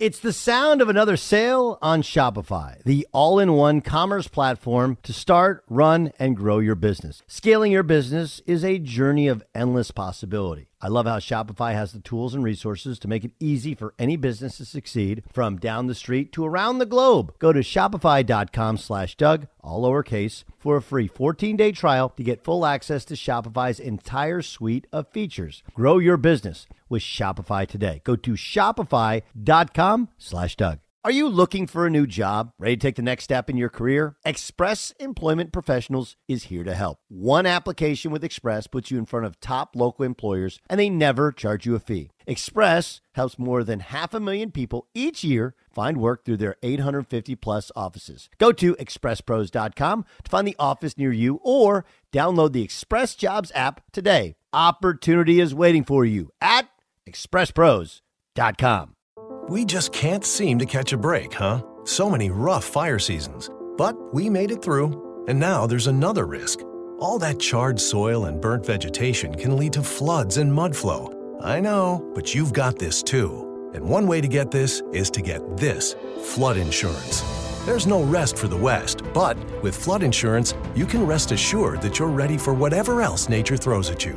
It's the sound of another sale on Shopify, the all in one commerce platform to start, run, and grow your business. Scaling your business is a journey of endless possibility. I love how Shopify has the tools and resources to make it easy for any business to succeed from down the street to around the globe. Go to shopify.com slash Doug, all lowercase, for a free 14-day trial to get full access to Shopify's entire suite of features. Grow your business with Shopify today. Go to shopify.com slash Doug. Are you looking for a new job? Ready to take the next step in your career? Express Employment Professionals is here to help. One application with Express puts you in front of top local employers, and they never charge you a fee. Express helps more than half a million people each year find work through their 850 plus offices. Go to expresspros.com to find the office near you or download the Express Jobs app today. Opportunity is waiting for you at expresspros.com. We just can't seem to catch a break, huh? So many rough fire seasons. But we made it through, and now there's another risk. All that charred soil and burnt vegetation can lead to floods and mud flow. I know, but you've got this too. And one way to get this is to get this flood insurance. There's no rest for the West, but with flood insurance, you can rest assured that you're ready for whatever else nature throws at you.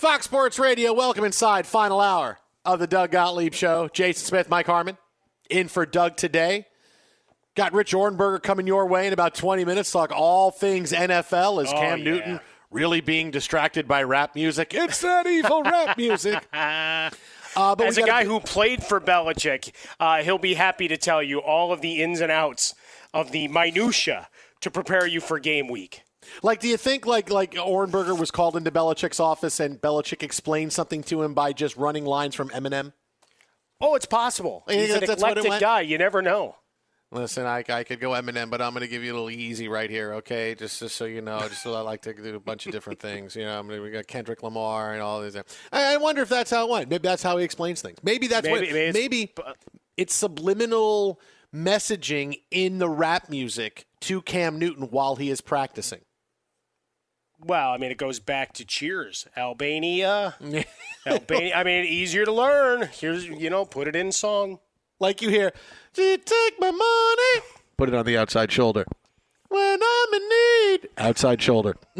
Fox Sports Radio, welcome inside, final hour of the Doug Gottlieb Show. Jason Smith, Mike Harmon. in for Doug today. Got Rich Ohrnberger coming your way in about 20 minutes. Talk all things NFL. Is Oh, Cam yeah. Newton really being distracted by rap music? It's that evil rap music. Uh, but As a guy be- who played for Belichick, uh, he'll be happy to tell you all of the ins and outs of the minutia to prepare you for game week. Like, do you think like like Ohrnberger was called into Belichick's office and Belichick explained something to him by just running lines from Eminem? Oh, it's possible. He's an that's what it eclectic guy. You never know. Listen, I, I could go Eminem, but I'm going to give you a little easy right here, okay? Just, just so you know, just so I like to do a bunch of different things. You know, I mean, we got Kendrick Lamar and all these. I, I wonder if that's how it went. Maybe that's how he explains things. Maybe that's Maybe- what. maybe it's- maybe it's subliminal messaging in the rap music to Cam Newton while he is practicing. Well, I mean, it goes back to Cheers, Albania, Albania. I mean, easier to learn. Here's, you know, put it in song. Like you hear, "She take my money, put it on the outside shoulder. When I'm in need, outside shoulder.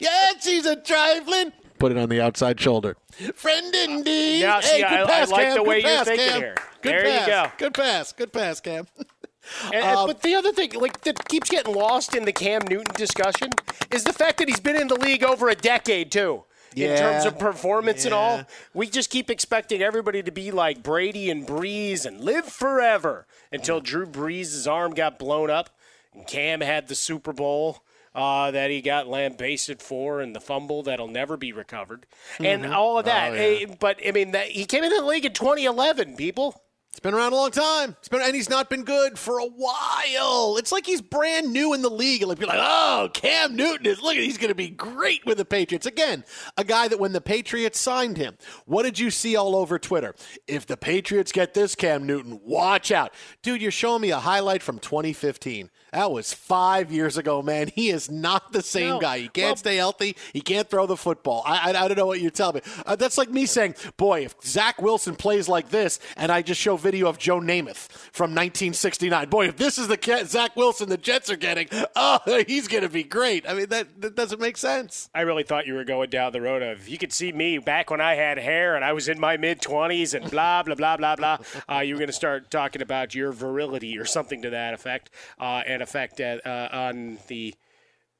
yeah, she's a trifling. Put it on the outside shoulder. Friend indeed. Now, see, hey, good I- I pass, like Cam. the Good way you're pass, thinking Cam. here. Good There you go. Good pass. Good pass, Cam. And, and- but the other thing, like that keeps getting lost in the Cam Newton discussion, is the fact that he's been in the league over a decade too. Yeah, In terms of performance and all, we just keep expecting everybody to be like Brady and Brees and live forever until Drew Brees' arm got blown up and Cam had the Super Bowl uh, that he got lambasted for and the fumble that'll never be recovered and Mhm. all of that. Oh, yeah. Eh, But I mean, that, he came into the league in 2011. People, It's been around a long time. It's been, and he's not been good for a while. It's like he's brand new in the league. Like, you're like, oh, Cam Newton is look at he's going to be great with the Patriots again. A guy that when the Patriots signed him, what did you see all over Twitter? If the Patriots get this Cam Newton, watch out, dude. You're showing me a highlight from 2015. That was five years ago, man. He is not the same No. guy. He can't Well- stay healthy. He can't throw the football. I, I, I don't know what you're telling me. Uh, that's like me saying, boy, if Zach Wilson plays like this, and I just show video of Joe Namath from 1969, boy, if this is the Zach Wilson the Jets are getting, oh, he's going to be great. I mean, that, that doesn't make sense. I really thought you were going down the road of you could see me back when I had hair and I was in my mid twenties and blah blah blah blah blah. Uh, you were going to start talking about your virility or something to that effect, uh, and effect uh, uh, on the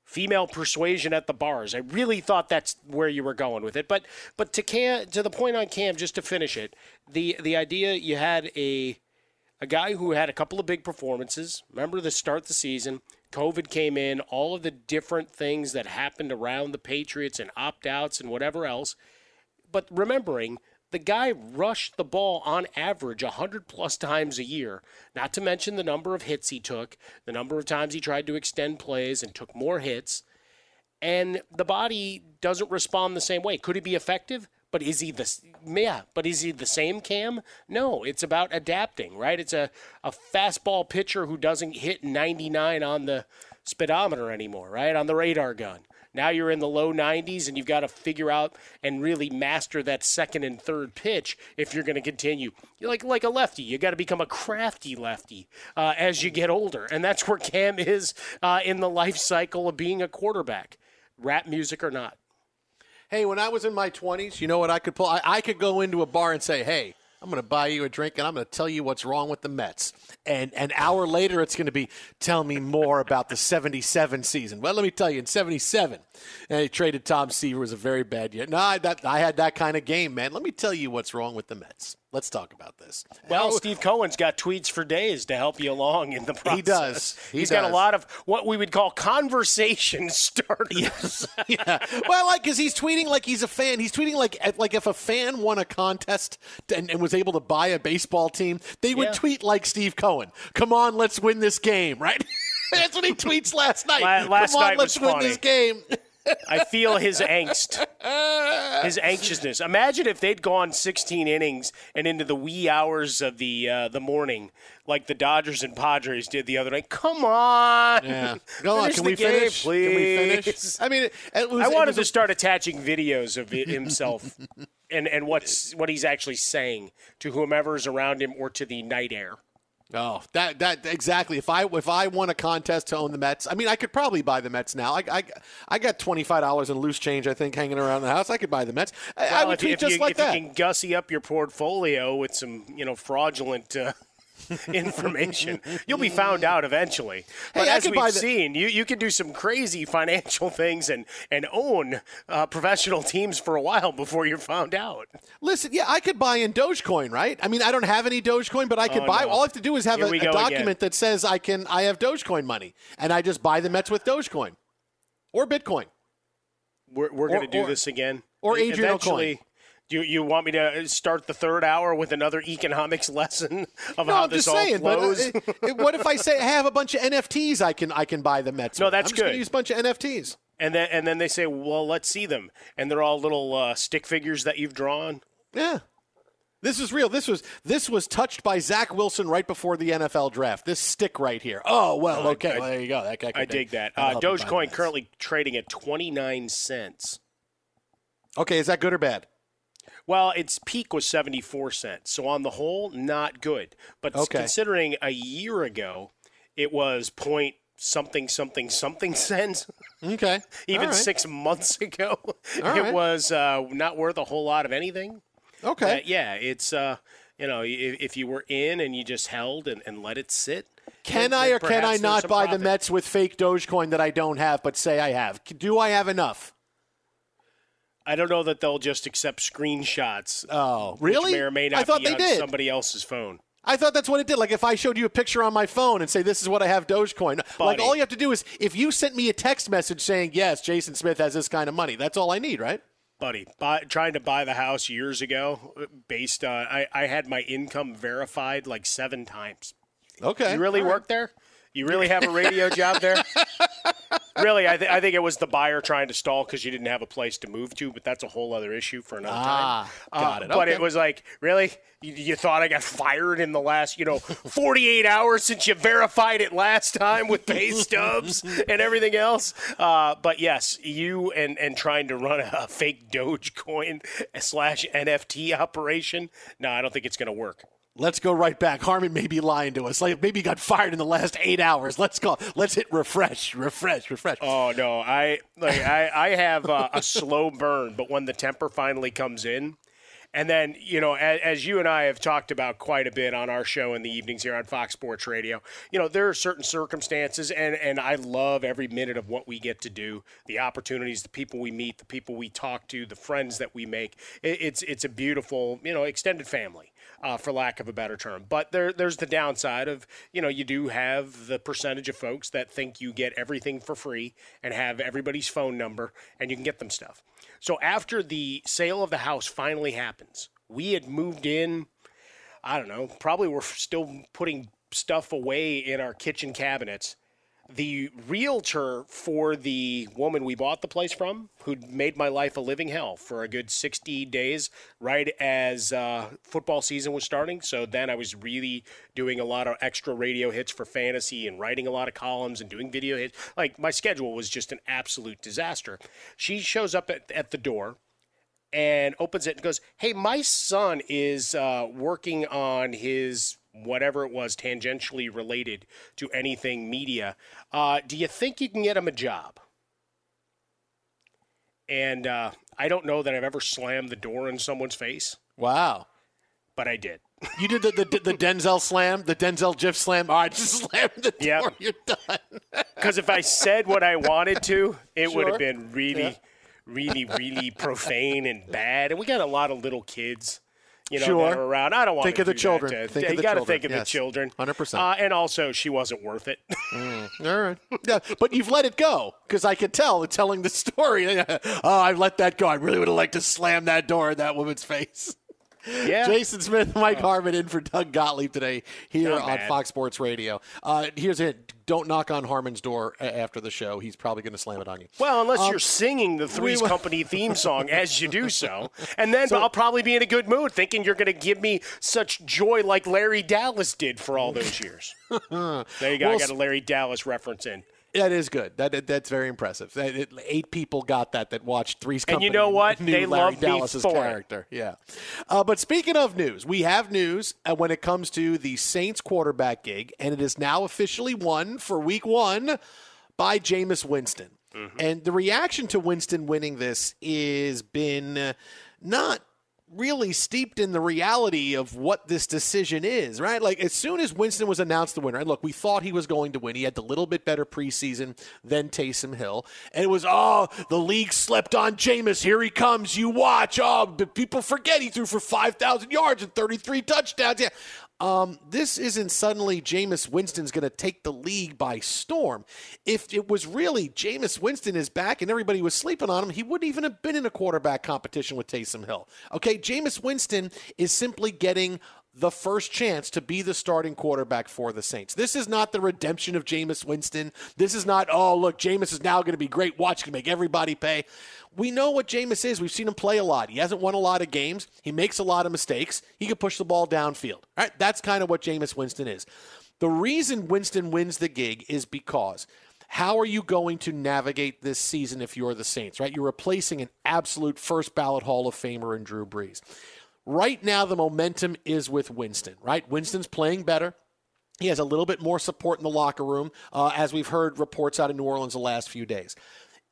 female persuasion at the bars. I really thought that's where you were going with it. But but to Cam, to the point on Cam, just to finish it, the the idea you had a a guy who had a couple of big performances. Remember the start of the season, COVID came in, all of the different things that happened around the Patriots and opt outs and whatever else. But remembering the guy rushed the ball on average 100 plus times a year, not to mention the number of hits he took, the number of times he tried to extend plays and took more hits. And the body doesn't respond the same way. Could he be effective? But is he the yeah? But is he the same Cam? No, it's about adapting, right? It's a, a fastball pitcher who doesn't hit 99 on the speedometer anymore, right? On the radar gun. Now you're in the low 90s, and you've got to figure out and really master that second and third pitch if you're going to continue. You're like like a lefty, you got to become a crafty lefty uh, as you get older, and that's where Cam is uh, in the life cycle of being a quarterback, rap music or not. Hey, when I was in my 20s, you know what I could pull? I, I could go into a bar and say, hey, I'm going to buy you a drink and I'm going to tell you what's wrong with the Mets. And an hour later, it's going to be, tell me more about the 77 season. Well, let me tell you, in 77, and he traded Tom Seaver was a very bad year. No, I, that, I had that kind of game, man. Let me tell you what's wrong with the Mets. Let's talk about this. Well, Steve Cohen's got tweets for days to help you along in the process. He does. He He's got a lot of what we would call conversation starters. yeah. Well, like, because he's tweeting like he's a fan. He's tweeting like like if a fan won a contest and, and was able to buy a baseball team, they would Yeah. tweet like Steve Cohen. Come on, let's win this game, right? That's what he tweets last night. La- last Come on, night let's win this game. I feel his angst, his anxiousness. Imagine if they'd gone 16 innings and into the wee hours of the uh, the morning, like the Dodgers and Padres did the other night. Come on, Yeah. Go on. Can we game, finish? Can we finish? please. I mean, was, I wanted to a- start attaching videos of himself and, and what's what he's actually saying to whomever's around him or to the night air. Oh, that that exactly. If I if I won a contest to own the Mets, I mean, I could probably buy the Mets now. I I, I got twenty five dollars in loose change. I think hanging around the house. I could buy the Mets. I, I would if, if just you, like if that. you can gussy up your portfolio with some, you know, fraudulent uh, information. You'll be found out eventually. But Hey, as we've the- seen, you, you can do some crazy financial things and, and own uh, professional teams for a while before you're found out. Listen, yeah, I could buy in Dogecoin, right? I mean, I don't have any Dogecoin, but I could Oh, buy. no. All I have to do is have Here a, a document again. that says I can. I have Dogecoin money, and I just buy the Mets with Dogecoin or Bitcoin. We're, we're going to do or- this again. or Adrian Eventually, O'Coin. Do you want me to start the third hour with another economics lesson of No, how I'm this just all saying. But uh, flows? uh, what if I say I have a bunch of NFTs? I can I can buy the Mets. No, with? that's I'm just good. Use a bunch of NFTs. and then and then they say, "Well, let's see them," and they're all little uh, stick figures that you've drawn. Yeah. This is real. This was this was touched by Zach Wilson right before the NFL draft. This stick right here. Oh well, okay. I- well, there you go. That guy. I dig that. Uh, help you buy the Dogecoin currently trading at twenty nine cents. Okay, is that good or bad? Well, its peak was 74 cents. So on the whole, not good. But Okay. considering a year ago it was point something something something cents. Okay. Even right. 6 months ago, All it right. was uh, not worth a whole lot of anything. Okay. Uh, yeah, it's uh, you know, if, if you were in and you just held and, and let it sit, Can I or can I not buy profit. the Mets with fake Dogecoin that I don't have, but say I have? Do I have enough? I don't know that they'll just accept screenshots. Oh, really? may or may not I thought be they on did. somebody else's phone. I thought that's what it did. Like if I showed you a picture on my phone and say this is what I have Dogecoin, like Buddy. all you have to do is if you sent me a text message saying yes, Jason Smith has this kind of money. That's all I need, right? buddy buy, trying to buy the house years ago based on I, I had my income verified like seven times Okay. you really All right. work there you really have a radio job there? Really I, th- I think it was the buyer trying to stall because you didn't have a place to move to but that's a whole other issue for another Ah, time got Uh, it. but Okay. it was like really? You, you thought i got fired in the last you know 48 hours since you verified it last time with pay stubs and everything else? Uh, but yes you and and trying to run a fake dogecoin slash nft operation? No i don't think it's going to work Let's go right back. Harmon may be lying to us. Like maybe he got fired in the last eight hours. Let's go. Let's hit refresh, refresh, refresh. Oh no, I like I I have uh, a slow burn, but when the temper finally comes in, and then you know, as, as you and I have talked about quite a bit on our show in the evenings here on Fox Sports Radio, you know, there are certain circumstances, and and I love every minute of what we get to do, the opportunities, the people we meet, the people we talk to, the friends that we make. It, it's it's a beautiful, you know, extended family. Uh, for lack of a better term, but there, there's the downside of you know you do have the percentage of folks that think you get everything for free and have everybody's phone number and you can get them stuff. So after the sale of the house finally happens, we had moved in. I don't know. Probably we're still putting stuff away in our kitchen cabinets. The realtor for the woman we bought the place from, who made my life a living hell for a good 60 days, right as uh, football season was starting. So then I was really doing a lot of extra radio hits for fantasy and writing a lot of columns and doing video hits. Like my schedule was just an absolute disaster. She shows up at, at the door and opens it and goes, "Hey, my son is uh, working on his whatever it was tangentially related to anything media. Uh, do you think you can get him a job?" And uh, I don't know that I've ever slammed the door in someone's face, Wow. but I did. You did the, the the Denzel slam, the Denzel GIF slam. All right, just slam the door. Yep. You're done. Because if I said what I wanted to, it would have been really, Yeah. really, really profane and bad. And we got a lot of little kids, you know, Sure. that are around. I don't want Think to of the children. to- Think of you the got to children. think of Yes. the children. 100%. Uh, and also, she wasn't worth it. All right. Yeah, but you've let it go because I could tell telling the story. oh, I let that go. I really would have liked to slam that door in that woman's face. Yeah. Jason Smith, Mike Harmon in for Doug Gottlieb today here Not on bad. Fox Sports Radio. Uh, here's it. Don't knock on Harmon's door a- after the show. He's probably going to slam it on you. Well, unless Um, you're singing the Three's we- Company theme song as you do so, and then I'll probably be in a good mood, thinking you're going to give me such joy like Larry Dallas did for all those years. there you go. I got a Larry Dallas reference in. That is good. That, that- that's very impressive. Eight people got that that watched Three's And you know what? They Larry love Dallas's for it. character. Yeah. Uh, but speaking of news, we have news uh, when it comes to the Saints quarterback gig, and it is now officially won for Week One by Jameis Winston. Mm-hmm. And the reaction to Winston winning this is been uh, not really steeped in the reality of what this decision is, right? Like as soon as Winston was announced the winner, and look, we thought he was going to win. He had the little bit better preseason than Taysom Hill, and it was oh, the league slept on Jameis. Here he comes. You watch. Oh, people forget he threw for five thousand yards and thirty three touchdowns. Yeah, um, this isn't suddenly Jameis Winston's going to take the league by storm. If it was really Jameis Winston is back and everybody was sleeping on him, he wouldn't even have been in a quarterback competition with Taysom Hill. Okay, Jameis Winston is simply getting the first chance to be the starting quarterback for the Saints. This is not the redemption of Jameis Winston. This is not, oh, look, Jameis is now going to be great. Watch, can make everybody pay. We know what Jameis is. We've seen him play a lot. He hasn't won a lot of games. He makes a lot of mistakes. He can push the ball downfield. All right, that's kind of what Jameis Winston is. The reason Winston wins the gig is because how are you going to navigate this season if you're the Saints, right? You're replacing an absolute first ballot Hall of Famer in Drew Brees. Right now, the momentum is with Winston, right? Winston's playing better. He has a little bit more support in the locker room, uh, as we've heard reports out of New Orleans the last few days.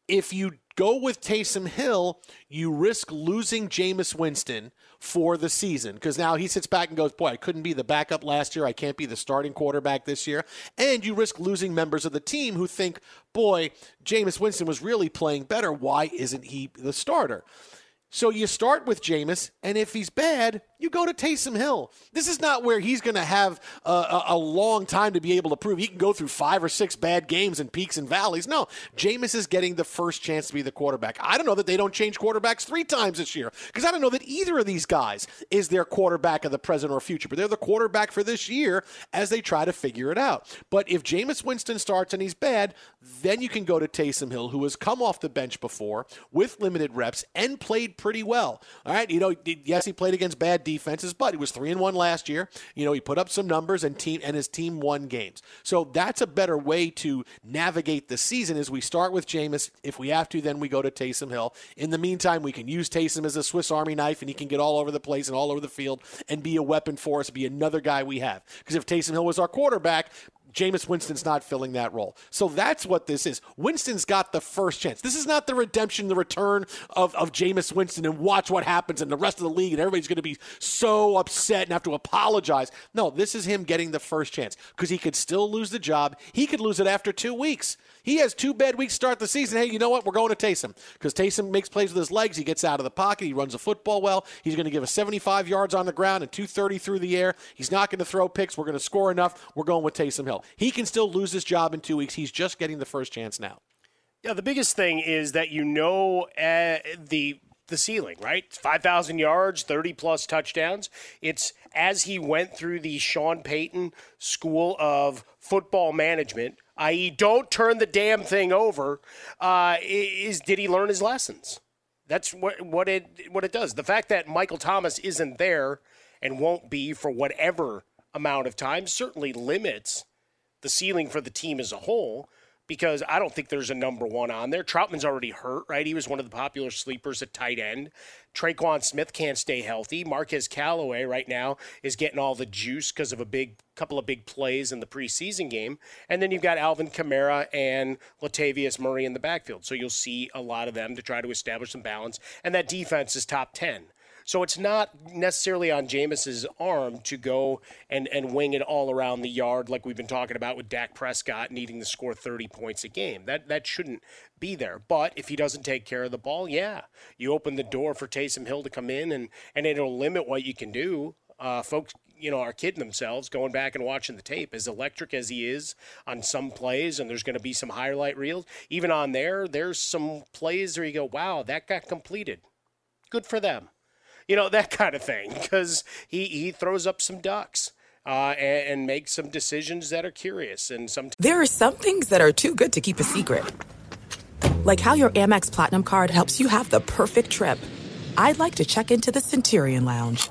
If you go with Taysom Hill, you risk losing Jameis Winston for the season because now he sits back and goes, Boy, I couldn't be the backup last year. I can't be the starting quarterback this year. And you risk losing members of the team who think, Boy, Jameis Winston was really playing better. Why isn't he the starter? So you start with Jameis, and if he's bad, you go to Taysom Hill. This is not where he's going to have a, a, a, long time to be able to prove he can go through five or six bad games and peaks and valleys. No, Jameis is getting the first chance to be the quarterback. I don't know that they don't change quarterbacks three times this year because I don't know that either of these guys is their quarterback of the present or future, but they're the quarterback for this year as they try to figure it out. But if Jameis Winston starts and he's bad, then you can go to Taysom Hill, who has come off the bench before with limited reps and played pretty well. All right, you know, yes, he played against bad defenses, but he was three and one last year. You know, he put up some numbers and team and his team won games. So that's a better way to navigate the season. Is we start with Jameis, if we have to, then we go to Taysom Hill. In the meantime, we can use Taysom as a Swiss Army knife, and he can get all over the place and all over the field and be a weapon for us, be another guy we have. Because if Taysom Hill was our quarterback, Jameis Winston's not filling that role. So that's what this is. Winston's got the first chance. This is not the redemption, the return of, of Jameis Winston and watch what happens and the rest of the league and everybody's going to be so upset and have to apologize. No, this is him getting the first chance because he could still lose the job. He could lose it after two weeks. He has two bad weeks start the season. Hey, you know what? We're going to Taysom because Taysom makes plays with his legs. He gets out of the pocket. He runs the football well. He's going to give us 75 yards on the ground and 230 through the air. He's not going to throw picks. We're going to score enough. We're going with Taysom Hill. He can still lose his job in two weeks. He's just getting the first chance now. Yeah, the biggest thing is that you know uh, the the ceiling, right? 5,000 yards, 30 plus touchdowns. It's as he went through the Sean Payton School of Football Management, i.e., don't turn the damn thing over, uh, is did he learn his lessons? That's what what it what it does. The fact that Michael Thomas isn't there and won't be for whatever amount of time certainly limits the ceiling for the team as a whole because I don't think there's a number one on there. Trautman's already hurt, right? He was one of the popular sleepers at tight end. Tre'Quan Smith can't stay healthy. Marquez Callaway right now is getting all the juice because of a big couple of big plays in the preseason game. And then you've got Alvin Kamara and Latavius Murray in the backfield. So you'll see a lot of them to try to establish some balance. And that defense is top 10. So it's not necessarily on Jameis's arm to go and, and wing it all around the yard like we've been talking about with Dak Prescott needing to score 30 points a game. That that shouldn't be there. But if he doesn't take care of the ball, yeah, you open the door for Taysom Hill to come in and, and it'll limit what you can do. Uh, folks you know, are kidding themselves going back and watching the tape. As electric as he is on some plays, and there's going to be some highlight reels, even on there, there's some plays where you go, wow, that got completed. Good for them you know that kind of thing because he he throws up some ducks. Uh, and, and makes some decisions that are curious and some. There are some things that are too good to keep a secret, like how your Amex Platinum card helps you have the perfect trip. I'd like to check into the Centurion Lounge,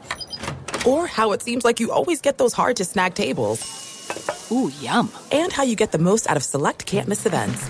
or how it seems like you always get those hard to snag tables. Ooh, yum! And how you get the most out of select can't miss events.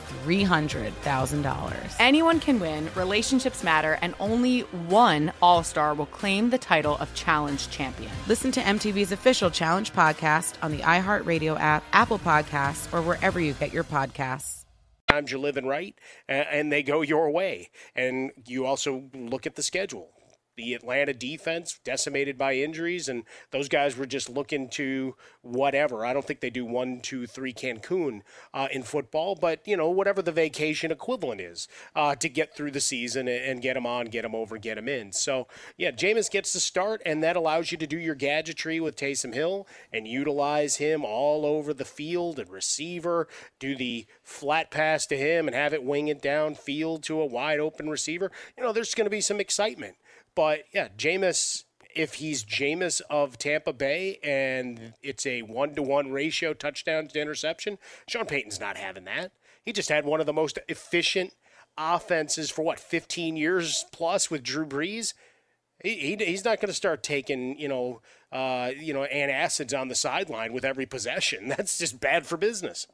$300,000. Anyone can win, relationships matter, and only one All Star will claim the title of Challenge Champion. Listen to MTV's official Challenge podcast on the iHeartRadio app, Apple Podcasts, or wherever you get your podcasts. Times you're living right, and they go your way. And you also look at the schedule the Atlanta defense decimated by injuries, and those guys were just looking to whatever. I don't think they do one, two, three Cancun uh, in football, but you know whatever the vacation equivalent is uh, to get through the season and get them on, get them over, get them in. So yeah, Jameis gets the start, and that allows you to do your gadgetry with Taysom Hill and utilize him all over the field and receiver. Do the flat pass to him and have it wing it downfield to a wide open receiver. You know, there's going to be some excitement. But yeah, Jameis, if he's Jameis of Tampa Bay and it's a one to one ratio touchdown to interception, Sean Payton's not having that. He just had one of the most efficient offenses for what, 15 years plus with Drew Brees. He, he he's not going to start taking, you know, uh, you know, antacids on the sideline with every possession. That's just bad for business.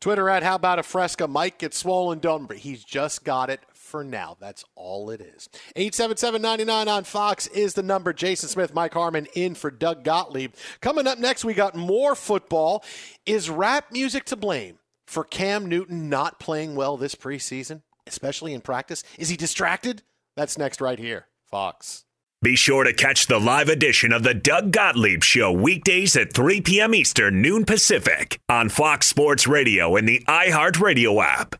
Twitter at How About a Fresca. Mike gets swollen dumb, but he's just got it for now. That's all it is. 877-99 on Fox is the number. Jason Smith, Mike Harmon in for Doug Gottlieb. Coming up next, we got more football. Is rap music to blame for Cam Newton not playing well this preseason, especially in practice? Is he distracted? That's next right here. Fox. Be sure to catch the live edition of the Doug Gottlieb Show weekdays at 3 p.m. Eastern, noon Pacific on Fox Sports Radio and the iHeartRadio app.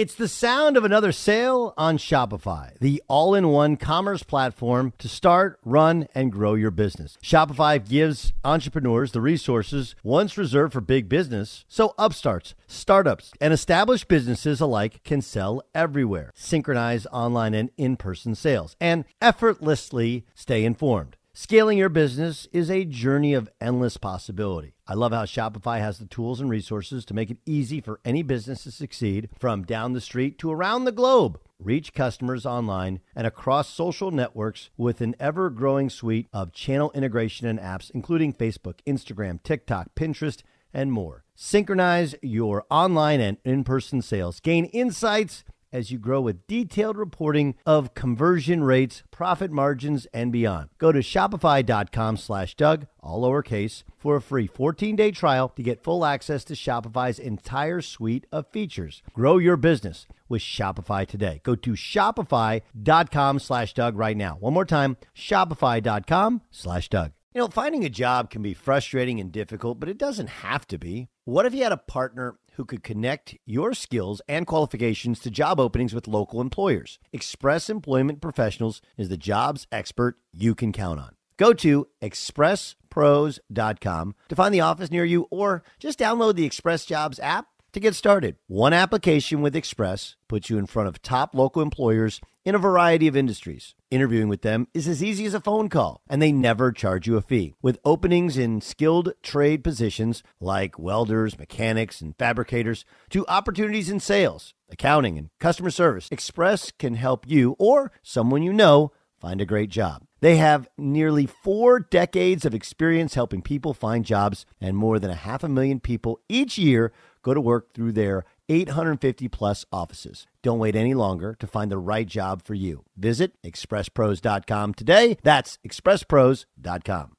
It's the sound of another sale on Shopify, the all in one commerce platform to start, run, and grow your business. Shopify gives entrepreneurs the resources once reserved for big business, so upstarts, startups, and established businesses alike can sell everywhere, synchronize online and in person sales, and effortlessly stay informed. Scaling your business is a journey of endless possibility. I love how Shopify has the tools and resources to make it easy for any business to succeed from down the street to around the globe. Reach customers online and across social networks with an ever growing suite of channel integration and apps, including Facebook, Instagram, TikTok, Pinterest, and more. Synchronize your online and in person sales. Gain insights as you grow with detailed reporting of conversion rates, profit margins, and beyond. Go to shopify.com slash Doug, all lowercase, for a free 14-day trial to get full access to Shopify's entire suite of features. Grow your business with Shopify today. Go to shopify.com slash Doug right now. One more time, shopify.com slash Doug. You know, finding a job can be frustrating and difficult, but it doesn't have to be. What if you had a partner who could connect your skills and qualifications to job openings with local employers? Express Employment Professionals is the jobs expert you can count on. Go to expresspros.com to find the office near you or just download the Express Jobs app to get started. One application with Express puts you in front of top local employers in a variety of industries. Interviewing with them is as easy as a phone call, and they never charge you a fee. With openings in skilled trade positions like welders, mechanics, and fabricators, to opportunities in sales, accounting, and customer service, Express can help you or someone you know find a great job. They have nearly four decades of experience helping people find jobs, and more than a half a million people each year go to work through their 850 plus offices. Don't wait any longer to find the right job for you. Visit expresspros.com today. That's expresspros.com.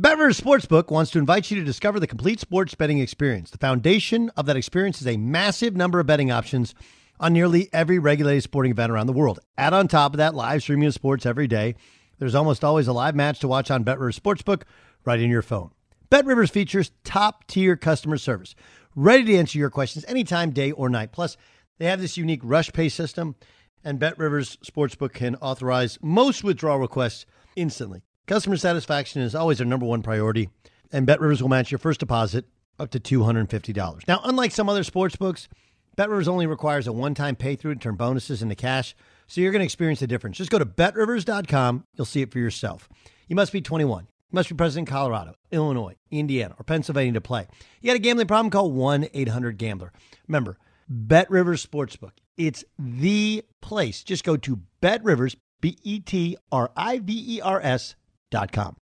BetRivers Sportsbook wants to invite you to discover the complete sports betting experience. The foundation of that experience is a massive number of betting options on nearly every regulated sporting event around the world. Add on top of that live streaming of sports every day. There's almost always a live match to watch on BetRivers Sportsbook right in your phone. BetRivers features top tier customer service, ready to answer your questions anytime, day or night. Plus, they have this unique rush pay system, and Bet Rivers Sportsbook can authorize most withdrawal requests instantly. Customer satisfaction is always our number one priority, and Bet Rivers will match your first deposit up to $250. Now, unlike some other sports books, BetRivers only requires a one-time pay through to turn bonuses into cash, so you're going to experience the difference. Just go to betrivers.com. You'll see it for yourself. You must be 21. Must be present in Colorado, Illinois, Indiana, or Pennsylvania to play. You got a gambling problem? Call 1-800-GAMBLER. Remember, Bet Rivers Sportsbook. It's the place. Just go to Bet Rivers, B E T R I V E R S dot com.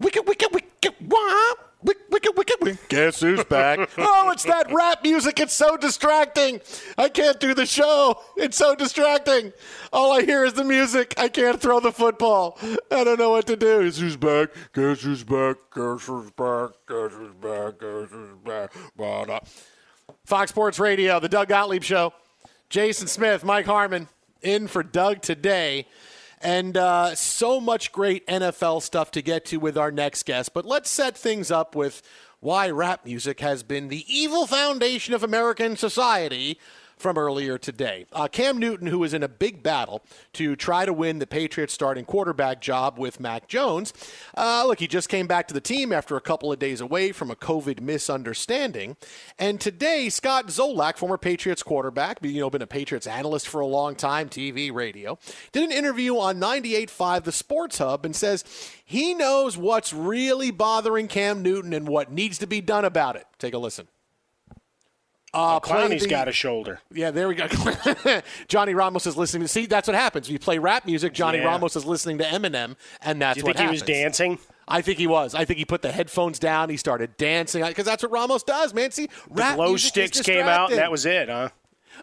Wicked, wicked, wicked, wah! Guess who's back? oh, it's that rap music. It's so distracting. I can't do the show. It's so distracting. All I hear is the music. I can't throw the football. I don't know what to do. Guess who's back? Guess who's back? Guess who's back? Guess who's back? Guess who's back? Ba-da. Fox Sports Radio, the Doug Gottlieb Show. Jason Smith, Mike Harmon in for Doug today. And uh, so much great NFL stuff to get to with our next guest. But let's set things up with why rap music has been the evil foundation of American society from earlier today. Uh, Cam Newton, who was in a big battle to try to win the Patriots starting quarterback job with Mac Jones. Uh, look, he just came back to the team after a couple of days away from a COVID misunderstanding. And today, Scott Zolak, former Patriots quarterback, you know, been a Patriots analyst for a long time, TV, radio, did an interview on 98.5 The Sports Hub and says he knows what's really bothering Cam Newton and what needs to be done about it. Take a listen. Uh, Clowney's got a shoulder. Yeah, there we go. Johnny Ramos is listening. See, that's what happens. You play rap music. Johnny Yeah. Ramos is listening to Eminem, and that's Do you what think he was dancing? I think he was. I think he put the headphones down. He started dancing because that's what Ramos does, man. See, The glow music is sticks came out, and that was it, huh?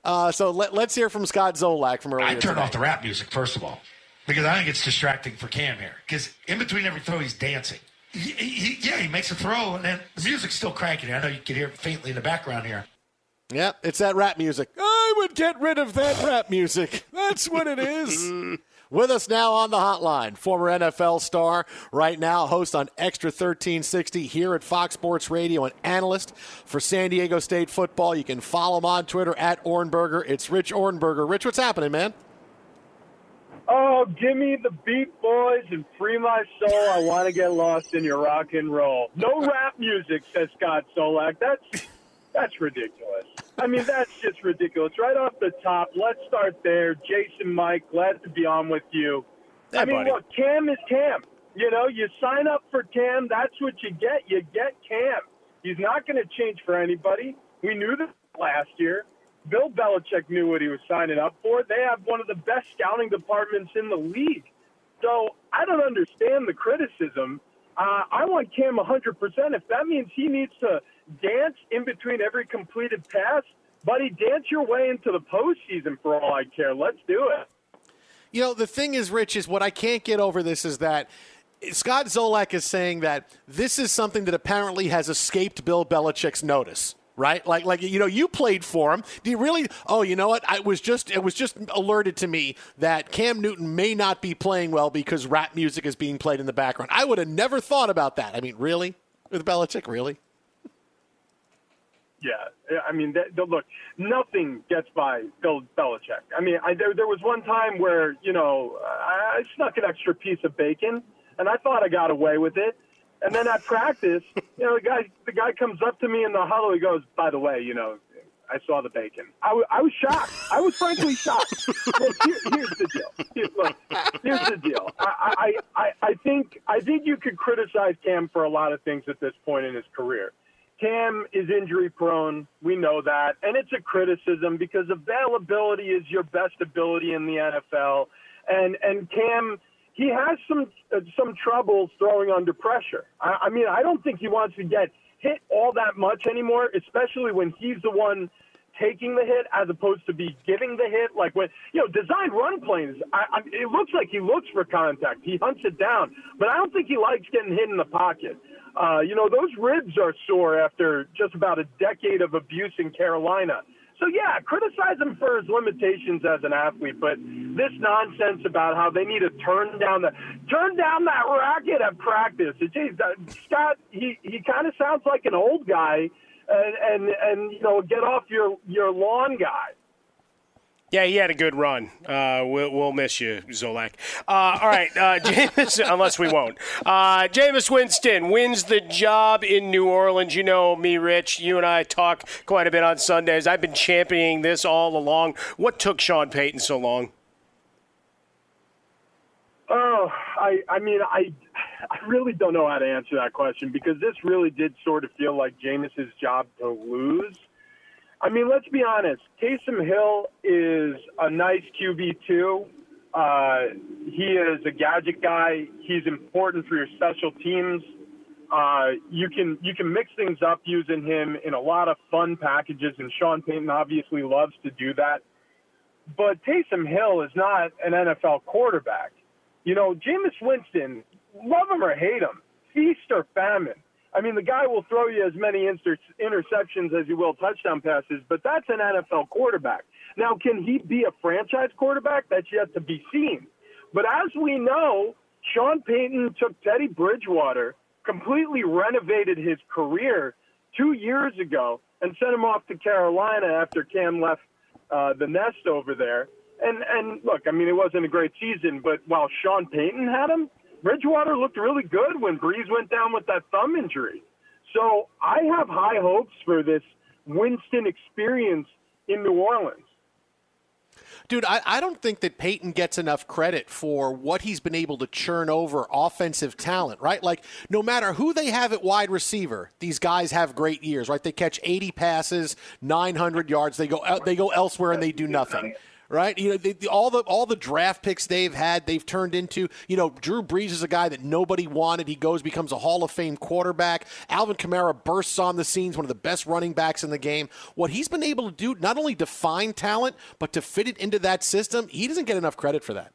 Uh, so let, let's hear from Scott Zolak from earlier. I turn today. off the rap music first of all because I think it's distracting for Cam here. Because in between every throw, he's dancing. He, he, yeah, he makes a throw, and then the music's still cranking. I know you can hear it faintly in the background here. Yeah, it's that rap music. I would get rid of that rap music. That's what it is. With us now on the hotline, former NFL star, right now host on Extra 1360 here at Fox Sports Radio, and analyst for San Diego State football. You can follow him on Twitter at Ohrnberger. It's Rich Ohrnberger. Rich, what's happening, man? Oh, give me the beat, boys, and free my soul. I want to get lost in your rock and roll. No rap music, says Scott Zolak. That's that's ridiculous. I mean, that's just ridiculous. Right off the top, let's start there. Jason, Mike, glad to be on with you. I mean, buddy. look, Cam is Cam. You know, you sign up for Cam, that's what you get. You get Cam. He's not going to change for anybody. We knew this last year. Bill Belichick knew what he was signing up for. They have one of the best scouting departments in the league. So I don't understand the criticism. Uh, I want Cam 100%. If that means he needs to dance in between every completed pass, buddy, dance your way into the postseason for all I care. Let's do it. You know, the thing is, Rich, is what I can't get over this is that Scott Zolak is saying that this is something that apparently has escaped Bill Belichick's notice. Right, like, like you know, you played for him. Do you really? Oh, you know what? I was just, it was just alerted to me that Cam Newton may not be playing well because rap music is being played in the background. I would have never thought about that. I mean, really, with Belichick, really? Yeah, I mean, th- th- look, nothing gets by Bill Belichick. I mean, I, there there was one time where you know I snuck an extra piece of bacon, and I thought I got away with it. And then at practice, you know, the guy the guy comes up to me in the huddle. He goes, "By the way, you know, I saw the bacon. I, w- I was shocked. I was frankly shocked. Look, here, here's the deal. Here, look, here's the deal. I, I, I, I think I think you could criticize Cam for a lot of things at this point in his career. Cam is injury prone. We know that. And it's a criticism because availability is your best ability in the NFL. And and Cam he has some uh, some troubles throwing under pressure. I, I mean, I don't think he wants to get hit all that much anymore, especially when he's the one taking the hit as opposed to be giving the hit. Like when you know, designed run plays, I, I, it looks like he looks for contact. He hunts it down, but I don't think he likes getting hit in the pocket. Uh, you know, those ribs are sore after just about a decade of abuse in Carolina. So yeah, criticize him for his limitations as an athlete, but this nonsense about how they need to turn down the turn down that racket at practice. Geez, uh, Scott, he he kind of sounds like an old guy, and and and you know, get off your your lawn guy. Yeah, he had a good run. Uh, we'll, we'll miss you, Zolak. Uh, all right, uh, Jameis, unless we won't. Uh, Jameis Winston wins the job in New Orleans. You know me, Rich. You and I talk quite a bit on Sundays. I've been championing this all along. What took Sean Payton so long? Oh, I I mean I I really don't know how to answer that question because this really did sort of feel like Jameis's job to lose. I mean, let's be honest. Taysom Hill is a nice QB too. Uh, he is a gadget guy. He's important for your special teams. Uh, you can you can mix things up using him in a lot of fun packages, and Sean Payton obviously loves to do that. But Taysom Hill is not an NFL quarterback. You know, Jameis Winston, love him or hate him, feast or famine. I mean, the guy will throw you as many inter- interceptions as he will touchdown passes, but that's an NFL quarterback. Now, can he be a franchise quarterback? That's yet to be seen. But as we know, Sean Payton took Teddy Bridgewater, completely renovated his career two years ago, and sent him off to Carolina after Cam left uh, the nest over there. And and look, I mean, it wasn't a great season, but while Sean Payton had him, Bridgewater looked really good when Brees went down with that thumb injury. So I have high hopes for this Winston experience in New Orleans. Dude, I, I don't think that Payton gets enough credit for what he's been able to churn over offensive talent, right? Like, no matter who they have at wide receiver, these guys have great years, right? They catch 80 passes, 900 yards. They go they go elsewhere and they do nothing right? You know, they, the, all the all the draft picks they've had, they've turned into. You know, Drew Brees is a guy that nobody wanted. He goes, becomes a Hall of Fame quarterback. Alvin Kamara bursts on the scenes, one of the best running backs in the game. What he's been able to do, not only define talent, but to fit it into that system, he doesn't get enough credit for that.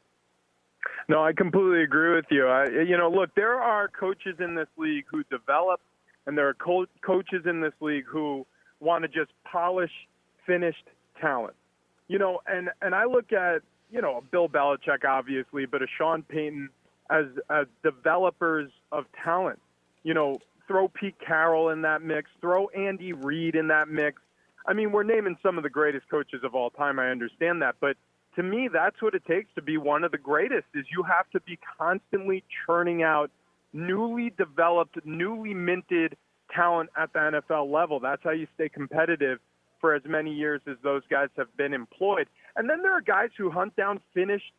No, I completely agree with you. I, you know, look, there are coaches in this league who develop, and there are co- coaches in this league who want to just polish finished talent. You know, and and I look at you know Bill Belichick obviously, but a Sean Payton as as developers of talent. You know, throw Pete Carroll in that mix, throw Andy Reid in that mix. I mean, we're naming some of the greatest coaches of all time. I understand that, but to me, that's what it takes to be one of the greatest. Is you have to be constantly churning out newly developed, newly minted talent at the NFL level. That's how you stay competitive for as many years as those guys have been employed. And then there are guys who hunt down finished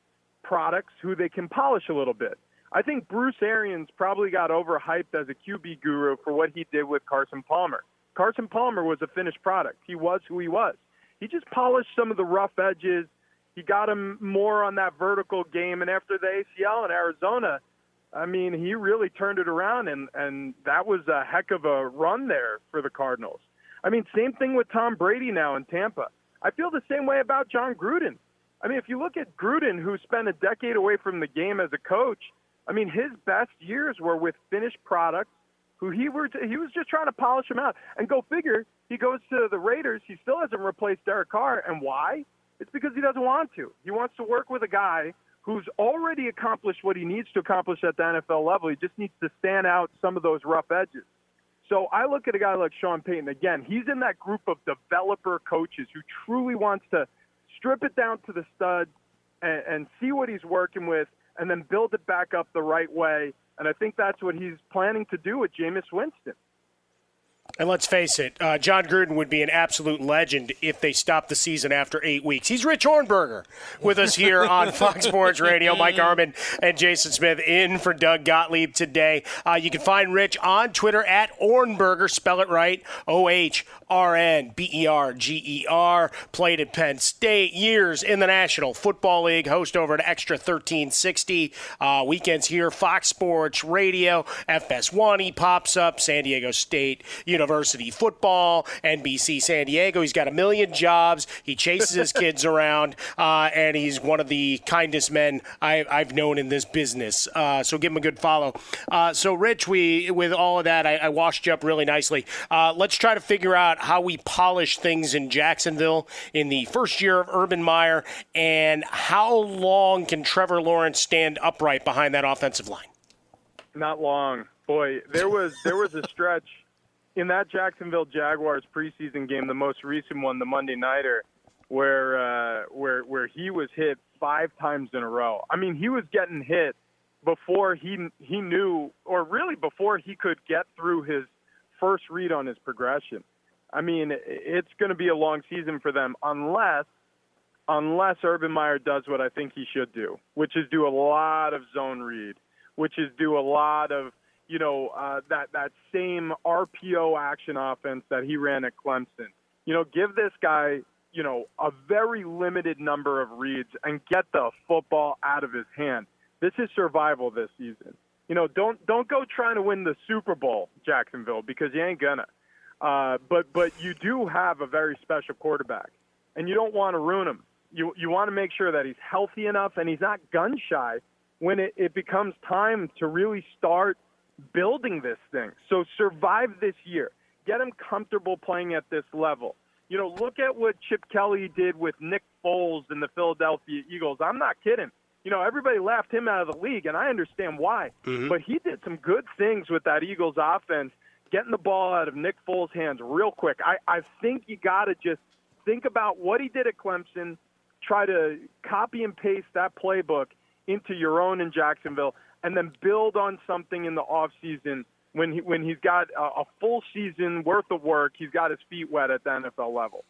products who they can polish a little bit. I think Bruce Arians probably got overhyped as a QB guru for what he did with Carson Palmer. Carson Palmer was a finished product. He was who he was. He just polished some of the rough edges. He got him more on that vertical game. And after the ACL in Arizona, I mean, he really turned it around, and and that was a heck of a run there for the Cardinals. I mean, same thing with Tom Brady now in Tampa. I feel the same way about Jon Gruden. I mean, if you look at Gruden, who spent a decade away from the game as a coach, I mean, his best years were with finished products. Who he were he was just trying to polish them out, and go figure. He goes to the Raiders. He still hasn't replaced Derek Carr, and why? It's because he doesn't want to. He wants to work with a guy who's already accomplished what he needs to accomplish at the NFL level. He just needs to stand out some of those rough edges. So I look at a guy like Sean Payton. Again, he's in that group of developer coaches who truly wants to strip it down to the studs and, and see what he's working with and then build it back up the right way. And I think that's what he's planning to do with Jameis Winston. And let's face it, uh, Jon Gruden would be an absolute legend if they stopped the season after eight weeks. He's Rich Ohrnberger with us here on Fox Sports Radio. Mike Harmon and Jason Smith in for Doug Gottlieb today. Uh, you can find Rich on Twitter at Ohrnberger. spell it right, O H R N B E R G E R. Played at Penn State, years in the National Football League, host over at Extra 1360. Uh, weekends here, Fox Sports Radio, FS1. He pops up, San Diego State University football, NBC San Diego. He's got a million jobs. He chases his kids around, uh, and he's one of the kindest men I, have known in this business. Uh, so give him a good follow. Uh, so, Rich, we with all of that, I, I washed you up really nicely. Uh, let's try to figure out how we polish things in Jacksonville in the first year of Urban Meyer, and how long can Trevor Lawrence stand upright behind that offensive line? Not long. Boy, there was there was a stretch in that Jacksonville Jaguars preseason game, the most recent one, the Monday nighter, where uh, where where he was hit five times in a row. I mean, he was getting hit before he he knew, or really before he could get through his first read on his progression. I mean, it's going to be a long season for them unless unless Urban Meyer does what I think he should do, which is do a lot of zone read, which is do a lot of you know, uh, that that same RPO action offense that he ran at Clemson. You know, give this guy, you know, a very limited number of reads and get the football out of his hand. This is survival this season. You know, don't don't go trying to win the Super Bowl, Jacksonville, because you ain't gonna. Uh, but but you do have a very special quarterback, and you don't want to ruin him. You you want to make sure that he's healthy enough and he's not gun shy when it, it becomes time to really start building this thing. So survive this year. Get him comfortable playing at this level. You know, look at what Chip Kelly did with Nick Foles in the Philadelphia Eagles. I'm not kidding. You know, everybody laughed him out of the league, and I understand why. Mm-hmm. But he did some good things with that Eagles offense, getting the ball out of Nick Foles' hands real quick. I, I think you got to just think about what he did at Clemson, try to copy and paste that playbook into your own in Jacksonville and then build on something in the off season when he when he's got a, a full season worth of work. He's got his feet wet at the NFL level.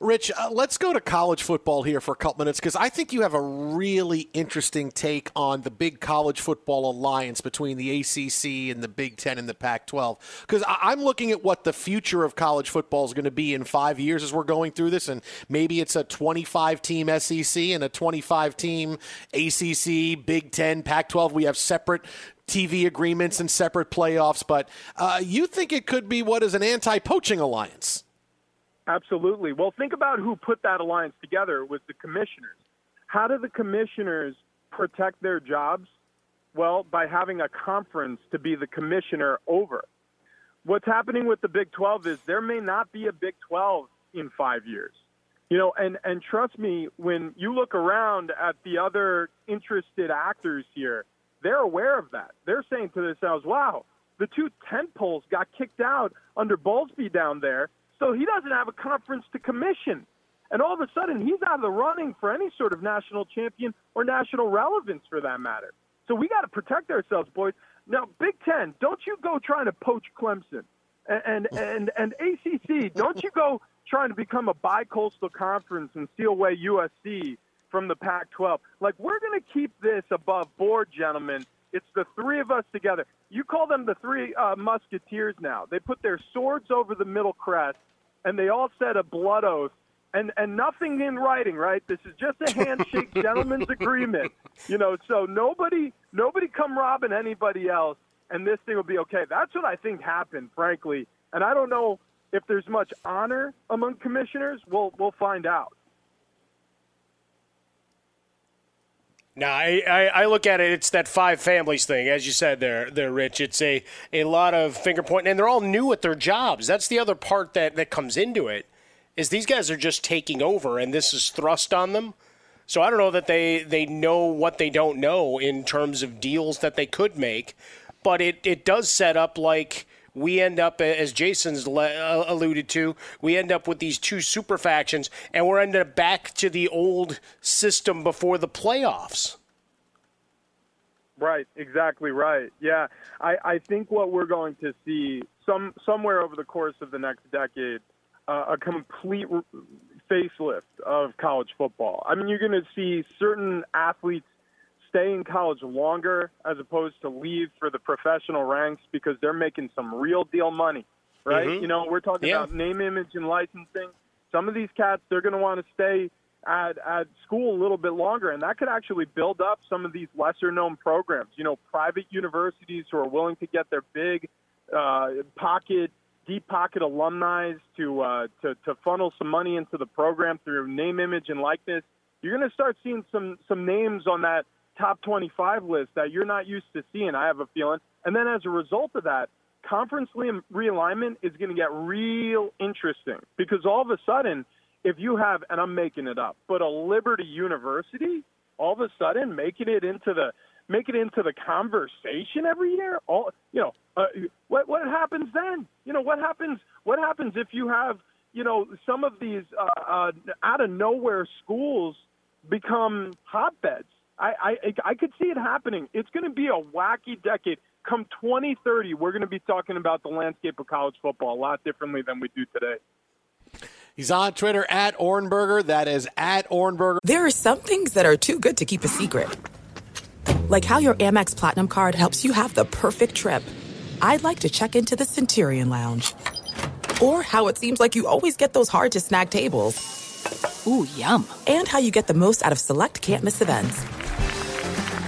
Rich, uh, let's go to college football here for a couple minutes because I think you have a really interesting take on the big college football alliance between the ACC and the Big Ten and the Pac 12. Because I'm looking at what the future of college football is going to be in five years as we're going through this, and maybe it's a 25 team SEC and a 25 team ACC, Big Ten, Pac 12. We have separate TV agreements and separate playoffs, but uh, you think it could be what is an anti poaching alliance? Absolutely. Well, think about who put that alliance together was the commissioners. How do the commissioners protect their jobs? Well, by having a conference to be the commissioner over. What's happening with the Big 12 is there may not be a Big 12 in 5 years. You know, and and trust me, when you look around at the other interested actors here, they're aware of that. They're saying to themselves, "Wow, the two tent poles got kicked out under Bowlesby down there, so he doesn't have a conference to commission. And all of a sudden, he's out of the running for any sort of national champion or national relevance for that matter. So we got to protect ourselves, boys. Now, Big Ten, don't you go trying to poach Clemson. And, and, and, and ACC, don't you go trying to become a bi-coastal conference and steal away USC from the Pac 12. Like, we're going to keep this above board, gentlemen. It's the three of us together. You call them the three uh, musketeers now. They put their swords over the middle crest, and they all said a blood oath and and nothing in writing, right? This is just a handshake, gentleman's agreement. You know, so nobody nobody come robbing anybody else, and this thing will be okay. That's what I think happened, frankly. And I don't know if there's much honor among commissioners. We'll we'll find out. No, I, I, I, look at it. It's that five families thing, as you said there, there, Rich. It's a, a lot of finger pointing, and they're all new at their jobs. That's the other part that, that comes into it is these guys are just taking over and this is thrust on them. So I don't know that they, they know what they don't know in terms of deals that they could make, but it, it does set up like we end up, as Jason's le- uh, alluded to, we end up with these two super factions and we're ended up back to the old system before the playoffs. Right, exactly right. Yeah, I, I think what we're going to see some somewhere over the course of the next decade – uh, a complete facelift of college football. I mean, you're going to see certain athletes stay in college longer as opposed to leave for the professional ranks because they're making some real deal money, right? Mm-hmm. You know, we're talking yeah. about name, image, and licensing. Some of these cats, they're going to want to stay at, at school a little bit longer, and that could actually build up some of these lesser known programs. You know, private universities who are willing to get their big uh, pocket deep pocket alumni to, uh, to to funnel some money into the program through name, image, and likeness. You're going to start seeing some some names on that top 25 list that you're not used to seeing. I have a feeling, and then as a result of that, conference realignment is going to get real interesting because all of a sudden, if you have, and I'm making it up, but a Liberty University, all of a sudden making it into the make it into the conversation every year. All you know, uh, what what happens then? You know, what happens? What happens if you have you know some of these uh, uh, out of nowhere schools become hotbeds? I, I I could see it happening. It's going to be a wacky decade. Come 2030, we're going to be talking about the landscape of college football a lot differently than we do today. He's on Twitter at Ohrnberger. That is at Ohrnberger. There are some things that are too good to keep a secret like how your Amex Platinum card helps you have the perfect trip. I'd like to check into the Centurion Lounge. Or how it seems like you always get those hard to snag tables. Ooh, yum. And how you get the most out of select can't miss events.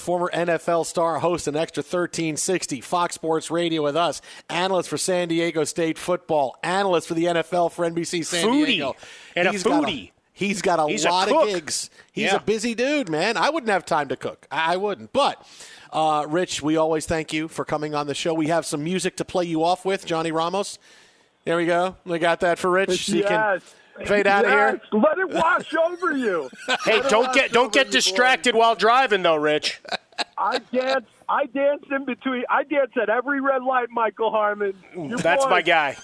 former NFL star, host an extra 1360, Fox Sports Radio with us, analyst for San Diego State football, analyst for the NFL for NBC San foodie. Diego. And He's a got foodie. he's got a He's lot cook. of gigs. He's Yeah. a busy dude, man. I wouldn't have time to cook. I I wouldn't. But, uh, Rich, we always thank you for coming on the show. We have some music to play you off with, Johnny Ramos. There we go. We got that for Rich. So you can fade out of here. Let it wash over you. Hey, Let don't get don't get distracted while driving, though, Rich. I dance. I dance in between. I dance at every red light, Michael Harmon. Your That's my guy.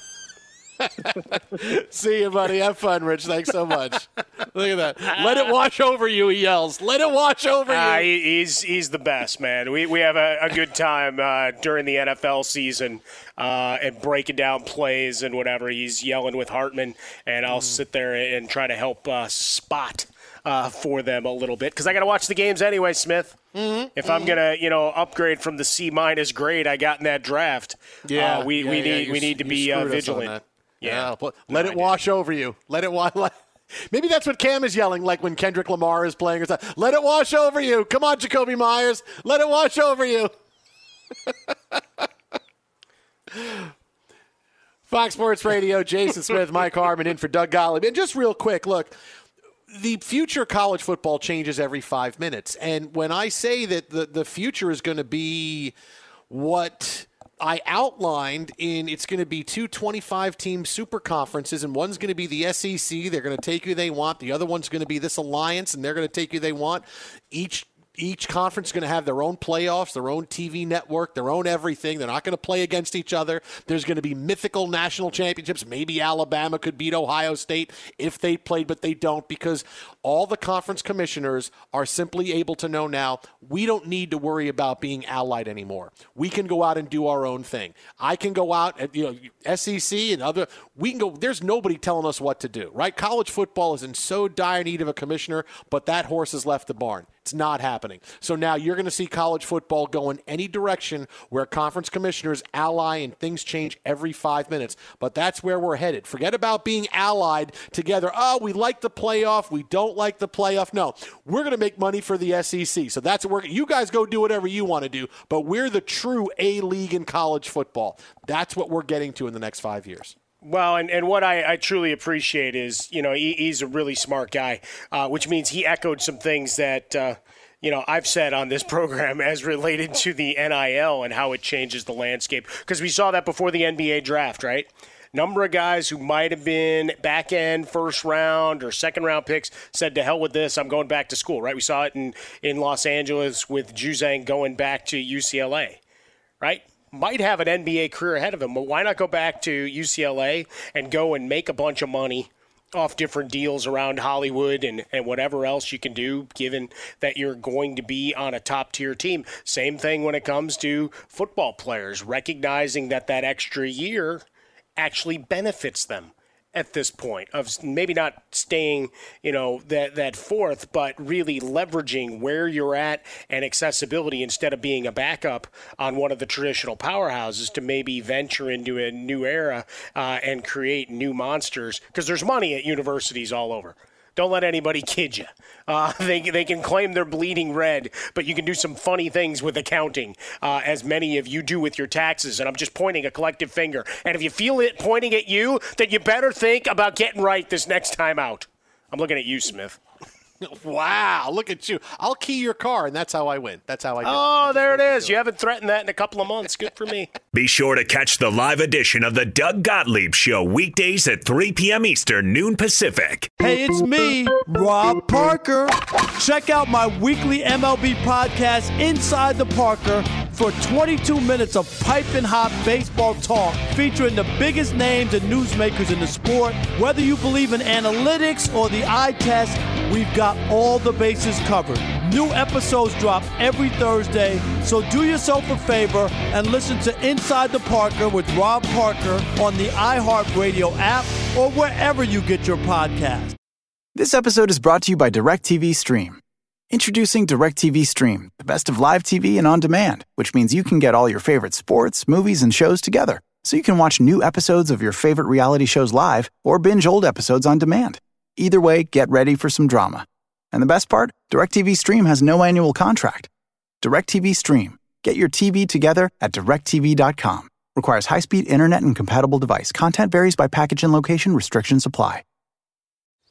See you, buddy. Have fun, Rich. Thanks so much. Look at that. Let it wash over you, he yells. Let it wash over Uh, you. he, he's he's the best, man. We we have a, a good time uh, during the NFL season uh, and breaking down plays and whatever. He's yelling with Hartman, and I'll sit there and try to help uh, spot uh, for them a little bit because I got to watch the games anyway, Smith. Mm-hmm. If I'm gonna, you know, upgrade from the C minus grade I got in that draft, Yeah, uh, we yeah, we yeah, need you we need to be uh, screwed us on vigilant. Yeah. Oh, but let it wash over you. Let it wash. Maybe that's what Cam is yelling, like when Kendrick Lamar is playing. Or something. Let it wash over you. Come on, Jakobi Meyers. Let it wash over you. Fox Sports Radio, Jason Smith, Mike Harmon in for Doug Gottlieb. And just real quick, look, the future college football changes every five minutes. And when I say that the, the future is going to be what I outlined in it's going to be two 25 team super conferences, and one's going to be the SEC. They're going to take who they want. The other one's going to be this alliance, and they're going to take who they want. Each each conference is going to have their own playoffs, their own TV network, their own everything. They're not going to play against each other. There's going to be mythical national championships. Maybe Alabama could beat Ohio State if they played, but they don't because all the conference commissioners are simply able to know now we don't need to worry about being allied anymore. We can go out and do our own thing. I can go out and you know SEC and other we can go there's nobody telling us what to do, right? College football is in so dire need of a commissioner, but that horse has left the barn. It's not happening. So now you're going to see college football go in any direction where conference commissioners ally and things change every five minutes. But that's where we're headed. Forget about being allied together. Oh, we like the playoff. We don't like the playoff. No, we're going to make money for the SEC. So that's what we're. You guys go do whatever you want to do. But we're the true A league in college football. That's what we're getting to in the next five years. Well, and, and what I, I truly appreciate is, you know, he, he's a really smart guy, uh, which means he echoed some things that, uh, you know, I've said on this program as related to the NIL and how it changes the landscape. Because we saw that before the NBA draft, right? Number of guys who might have been back end first round or second round picks said, to hell with this, I'm going back to school, right? We saw it in, in Los Angeles with Juzang going back to UCLA, right? Might have an NBA career ahead of him, but why not go back to UCLA and go and make a bunch of money off different deals around Hollywood and, and whatever else you can do, given that you're going to be on a top tier team? Same thing when it comes to football players, recognizing that that extra year actually benefits them. At this point of maybe not staying, you know, that that fourth, but really leveraging where you're at and accessibility instead of being a backup on one of the traditional powerhouses to maybe venture into a new era uh, and create new monsters because there's money at universities all over. Don't let anybody kid you. Uh, they, they can claim they're bleeding red, but you can do some funny things with accounting, uh, as many of you do with your taxes. And I'm just pointing a collective finger. And if you feel it pointing at you, then you better think about getting right this next time out. I'm looking at you, Smith. wow, look at you. I'll key your car, and that's how I win. That's how I do. Oh, there it is. You haven't threatened that in a couple of months. Good for me. Be sure to catch the live edition of the Doug Gottlieb Show weekdays at 3 p.m. Eastern, noon Pacific. Hey, it's me, Rob Parker. Check out my weekly MLB podcast, Inside the Parker, for 22 minutes of piping hot baseball talk featuring the biggest names and newsmakers in the sport. Whether you believe in analytics or the eye test, we've got all the bases covered. New episodes drop every Thursday, so do yourself a favor and listen to Inside the Parker with Rob Parker on the iHeartRadio app or wherever you get your podcast. This episode is brought to you by DirecTV Stream. Introducing DirecTV Stream, the best of live TV and on demand, which means you can get all your favorite sports, movies, and shows together. So you can watch new episodes of your favorite reality shows live or binge old episodes on demand. Either way, get ready for some drama. And the best part? DirecTV Stream has no annual contract. DirecTV Stream. Get your TV together at directv.com. Requires high-speed internet and compatible device. Content varies by package and location. Restrictions apply.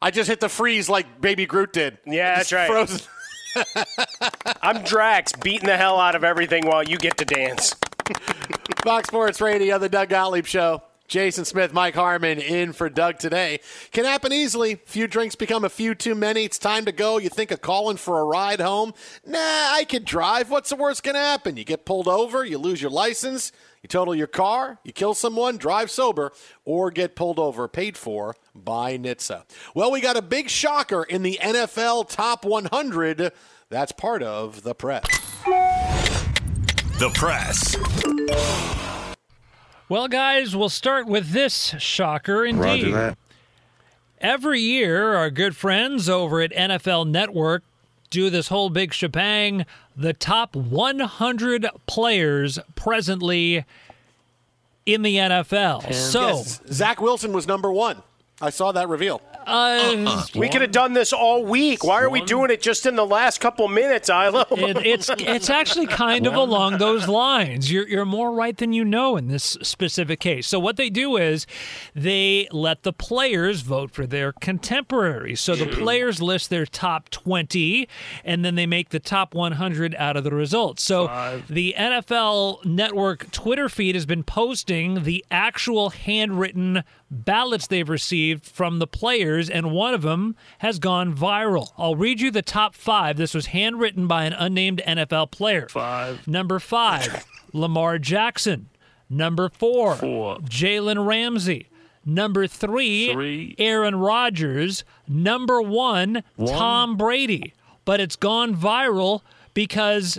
I just hit the freeze like Baby Groot did. Yeah, that's right. Frozen. I'm Drax beating the hell out of everything while you get to dance. Fox Sports Radio, the Doug Gottlieb Show. Jason Smith, Mike Harmon in for Doug today. Can happen easily. Few drinks become a few too many. It's time to go. You think of calling for a ride home. Nah, I could drive. What's the worst going to happen? You get pulled over, you lose your license, you total your car, you kill someone, drive sober, or get pulled over, paid for by NHTSA. Well, we got a big shocker in the NFL Top 100. That's part of the press. The press. Well, guys, we'll start with this shocker indeed. Every year, our good friends over at NFL Network do this whole big shebang the top 100 players presently in the NFL. so, Yes, Zach Wilson was number one. I saw that reveal. Uh, We could have done this all week. Why are we doing it just in the last couple minutes, Ilo? it, it's it's actually kind of along those lines. You're you're more right than you know in this specific case. So what they do is they let the players vote for their contemporaries. So the players list their top 20 and then they make the top 100 out of the results. So the NFL Network Twitter feed has been posting the actual handwritten ballots they've received from the players, and one of them has gone viral. I'll read you the top five. This was handwritten by an unnamed NFL player. Five. Number five, Lamar Jackson. Number four, Jalen Ramsey. Number three, Aaron Rodgers. Number one, Tom Brady. But it's gone viral because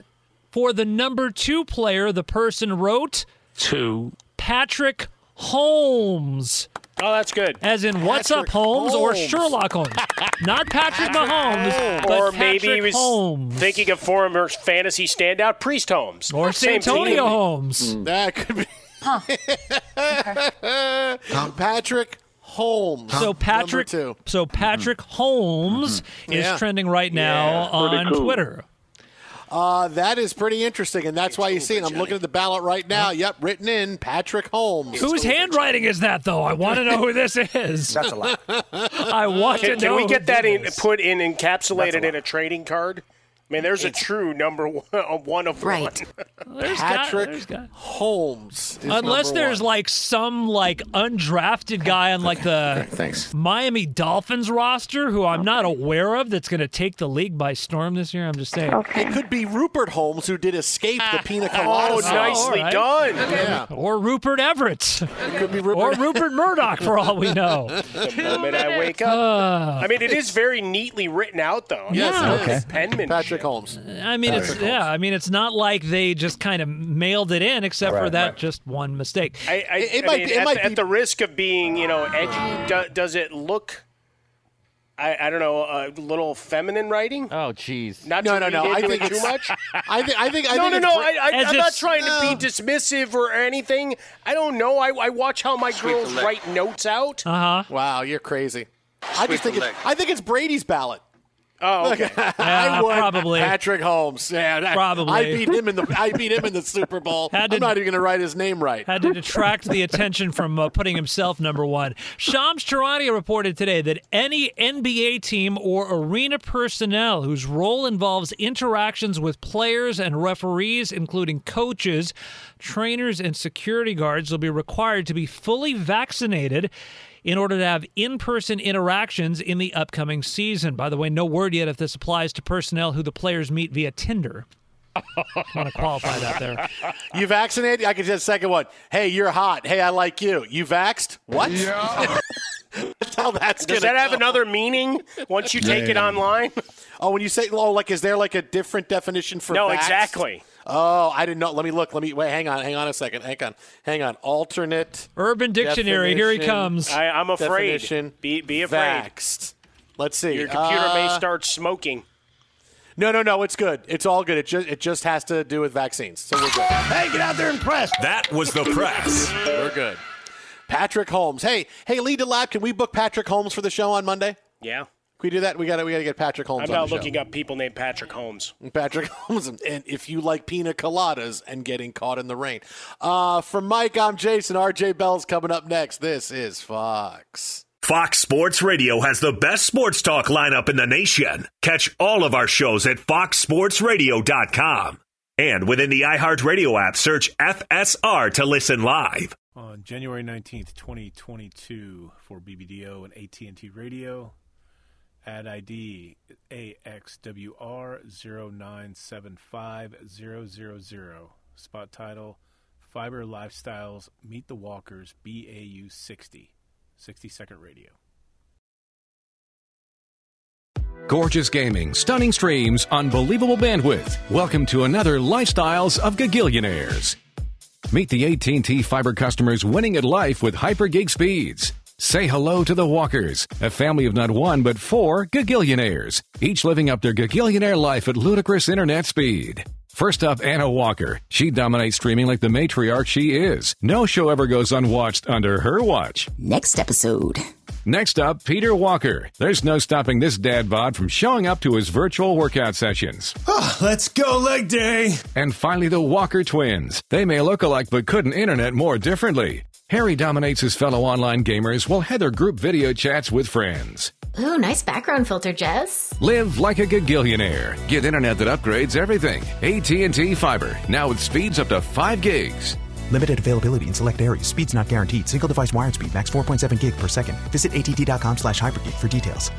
for the number two player, the person wrote two Patrick Holmes. Oh, that's good. As in, what's up, Patrick Holmes, or Sherlock Holmes? Not Patrick Mahomes, but or maybe he was Holmes. thinking of former fantasy standout Priest Holmes. Or Same Santonio team. Holmes. Hmm. That could be. Patrick Holmes. So Patrick, Number two. so Patrick mm-hmm. Holmes mm-hmm. is Yeah. trending right now Yeah, on cool. Twitter. Uh, that is pretty interesting, and that's why you see it. I'm looking at the ballot right now. Yep, written in Patrick Holmes. Whose handwriting is that, though? I want to know who this is. That's a lot. I want Can, to know. can we get that in, put in encapsulated a in a trading card? I mean, there's a true number one, one of one. There's got- Patrick there's got- Holmes. is Unless there's one. like some like undrafted guy on like the Miami Dolphins roster who I'm not aware of that's going to take the league by storm this year. I'm just saying. It could be Rupert Holmes who did escape the pina colada. Oh, song. nicely all right. done. Yeah. Or Rupert Everett. It could be Rupert. or Rupert Murdoch, for all we know. The moment I wake up. Uh, I mean, it is very neatly written out, though. Yes, Yeah. Okay. Penmanship. Patrick Holmes. I mean, it's yeah. I mean, it's not like they just kind of mailed it in, except for that right. just one mistake. I, I, It I might mean, be- it at, might the, be- at the risk of being, you know, edgy, do, does it look? I, I don't know, a little feminine writing. Oh, jeez. Not No, to no, no, read I think too much. I think. I think. I no, think no, it's no. pre- I, I, As I'm not trying to be dismissive or anything. I don't know. I, I watch how my girls write notes out. Uh huh. Wow, you're crazy. I just think. It, I think it's Brady's ballot. Oh, Look, okay. I would probably. Patrick Holmes. Yeah, I- Probably. I beat him in the. I beat him in the Super Bowl. Had I'm not even going to write his name right. Had to detract the attention from uh, putting himself number one. Shams Charania reported today that any NBA team or arena personnel whose role involves interactions with players and referees, including coaches, trainers, and security guards, will be required to be fully vaccinated in order to have in person interactions in the upcoming season. By the way, no word yet if this applies to personnel who the players meet via Tinder. I want to qualify that there. You vaccinated? I could just second one. Hey, you're hot. Hey, I like you. You vaxed? What? Yeah. that's how that's Does gonna that have another meaning once you take it Yeah. online? Oh, when you say oh, like, is there like a different definition for? No, vaxxed? exactly. Oh, I didn't know. Let me look. Let me wait. Hang on. Hang on a second. Hang on. Hang on. Alternate. Urban Dictionary, here he comes. I, I'm afraid. Definition. Be, be afraid. Vaxxed. Let's see. Your computer may Uh, start smoking. No, no, no. It's good. It's all good. It just it just has to do with vaccines. So we're good. Hey, get out there and press. That was the press. We're good. Patrick Holmes. Hey, hey, Lee DeLab, can we book Patrick Holmes for the show on Monday? Yeah. Can we do that? We got to we got to get Patrick Holmes. I'm on now the show. looking up people named Patrick Holmes. Patrick Holmes, and if you like pina coladas and getting caught in the rain. Uh, from Mike, I'm Jason. RJ Bell's coming up next. This is Fox. Fox Sports Radio has the best sports talk lineup in the nation. Catch all of our shows at foxsportsradio.com. And within the iHeartRadio app, search FSR to listen live. on January 19th, 2022 for BBDO and AT&T Radio. Ad ID AXWR0975000. Spot title Fiber Lifestyles Meet the Walkers BAU 60. 60 second radio. Gorgeous gaming, stunning streams, unbelievable bandwidth. Welcome to another Lifestyles of Gagillionaires. Meet the AT&T fiber customers winning at life with hyper gig speeds. Say hello to the Walkers, a family of not one but four Gagillionaires, each living up their Gagillionaire life at ludicrous internet speed. First up, Anna Walker. She dominates streaming like the matriarch she is. No show ever goes unwatched under her watch. Next episode. Next up, Peter Walker. There's no stopping this dad bod from showing up to his virtual workout sessions. Ah, let's go, leg day. And finally, the Walker twins. They may look alike but couldn't internet more differently. Harry dominates his fellow online gamers while Heather group video chats with friends. Ooh, nice background filter, Jess. Live like a gagillionaire. Get internet that upgrades everything. AT&T Fiber, now with speeds up to 5 gigs. Limited availability in select areas. Speeds not guaranteed. Single device wired speed max 4.7 gig per second. Visit att.com slash hypergig for details.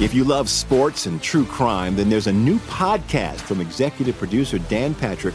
If you love sports and true crime, then there's a new podcast from executive producer Dan Patrick